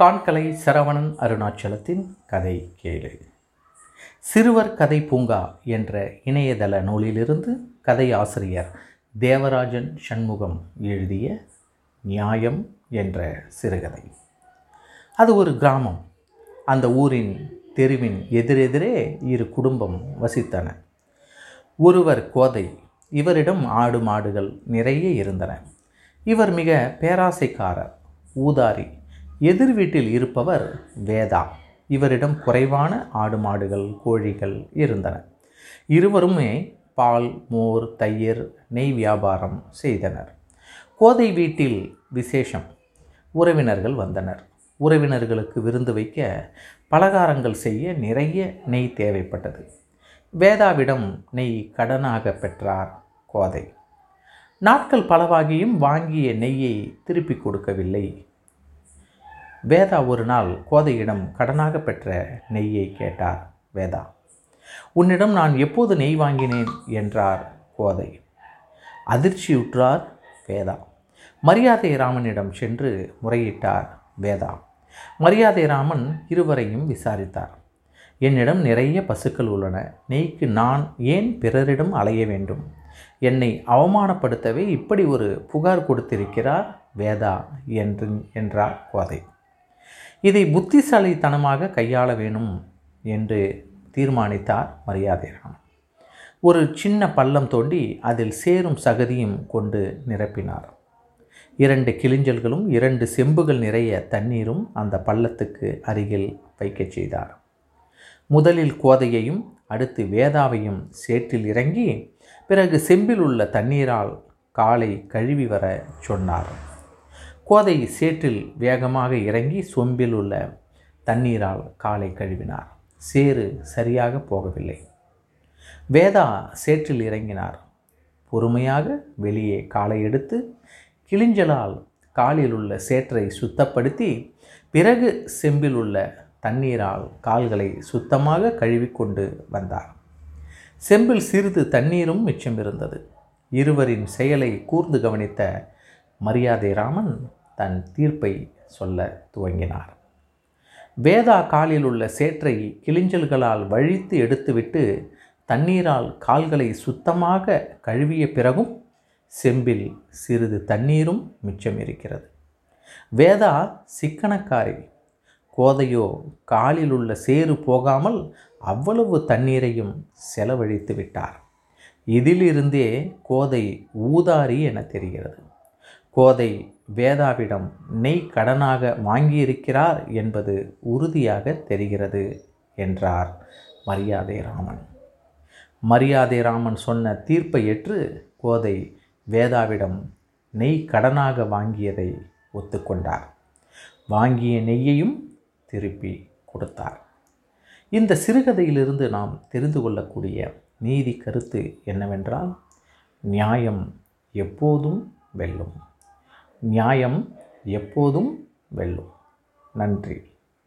காண்கலை சரவணன் அருணாச்சலத்தின் கதை கேளு சிறுவர் கதை பூங்கா என்ற இணையதள நூலிலிருந்து கதை ஆசிரியர் தேவராஜன் சண்முகம் எழுதிய நியாயம் என்ற சிறுகதை. அது ஒரு கிராமம். அந்த ஊரின் தெருவின் எதிரெதிரே இரு குடும்பம் வசித்தன. ஒருவர் கோதை இவரிடம் ஆடு மாடுகள் நிறைய இருந்தன. இவர் மிக பேராசைக்காரர் ஊதாரி எதிர் வீட்டில் இருப்பவர் வேதா. இவரிடம் குறைவான ஆடு மாடுகள் கோழிகள் இருந்தன. இருவருமே பால் மோர் தயிர் நெய் வியாபாரம் செய்தனர். கோதை வீட்டில் விசேஷம். உறவினர்கள் வந்தனர். உறவினர்களுக்கு விருந்து வைக்க பலகாரங்கள் செய்ய நிறைய நெய் தேவைப்பட்டது. வேதாவிடம் நெய் கடனாக பெற்றார் கோதை. நாட்கள் பலவாகியும் வாங்கிய நெய்யை திருப்பி கொடுக்கவில்லை. வேதா ஒரு நாள் கோதையிடம் கடனாக பெற்ற நெய்யை கேட்டார். வேதா உன்னிடம் நான் எப்போது நெய் வாங்கினேன்? என்றார் கோதை. அதிர்ச்சியுற்றார் வேதா. மரியாதை ராமனிடம் சென்று முறையிட்டார் வேதா. மரியாதை ராமன் இருவரையும் விசாரித்தார். என்னிடம் நிறைய பசுக்கள் உள்ளன. நெய்க்கு நான் ஏன் பிறரிடம் அலைய வேண்டும்? என்னை அவமானப்படுத்தவே இப்படி ஒரு புகார் கொடுத்திருக்கிறார் வேதா என்று என்றார் கோதை. இதை புத்திசாலித்தனமாக கையாள வேணும் என்று தீர்மானித்தார் மரியாதைராமன் ஒரு சின்ன பள்ளம் தோண்டி அதில் சேரும் சகதியும் கொண்டு நிரப்பினார். இரண்டு கிளிஞ்சல்களும் இரண்டு செம்புகள் நிறைய தண்ணீரும் அந்த பள்ளத்துக்கு அருகில் வைக்கச் செய்தார். முதலில் கோதையையும் அடுத்து வேதாவையும் சேற்றில் இறங்கி பிறகு செம்பில் உள்ள தண்ணீரால் காலை கழுவி வர சொன்னார். கோதை சேற்றில் வேகமாக இறங்கி சொம்பில் உள்ள தண்ணீரால் காலை கழுவினார். சேறு சரியாக போகவில்லை. வேதா சேற்றில் இறங்கினார். பொறுமையாக வெளியே காலை எடுத்து கிளிஞ்சலால் காலில் உள்ள சேற்றை சுத்தப்படுத்தி பிறகு செம்பில் உள்ள தண்ணீரால் கால்களை சுத்தமாக கழுவிக்கொண்டு வந்தார். செம்பில் சிறிது தண்ணீரும் மிச்சம் இருந்தது. இருவரின் செயலை கூர்ந்து கவனித்த மரியாதை ராமன் தன் தீர்ப்பை சொல்ல துவங்கினார். வேதா காலில் உள்ள சேற்றை கிளிஞ்சல்களால் வழித்து எடுத்துவிட்டு தண்ணீரால் கால்களை சுத்தமாக கழுவிய பிறகும் செம்பில் சிறிது தண்ணீரும் மிச்சம் இருக்கிறது. வேதா சிக்கனக்காரி. கோதையோ காலில் உள்ள சேறு போகாமல் அவ்வளவு தண்ணீரையும் செலவழித்து விட்டார். இதிலிருந்தே கோதை ஊதாரி என தெரிகிறது. கோதை வேதாவிடம் நெய் கடனாக வாங்கியிருக்கிறார் என்பது உறுதியாக தெரிகிறது என்றார் மரியாதை ராமன். மரியாதை ராமன் சொன்ன தீர்ப்பை ஏற்று கோதை வேதாவிடம் நெய் கடனாக வாங்கியதை ஒத்துக்கொண்டார். வாங்கிய நெய்யையும் திருப்பி கொடுத்தார். இந்த சிறுகதையிலிருந்து நாம் தெரிந்து கொள்ளக்கூடிய நீதி கருத்து என்னவென்றால் நியாயம் எப்போதும் வெல்லும். நியாயம் எப்போதும் வெல்லும். நன்றி.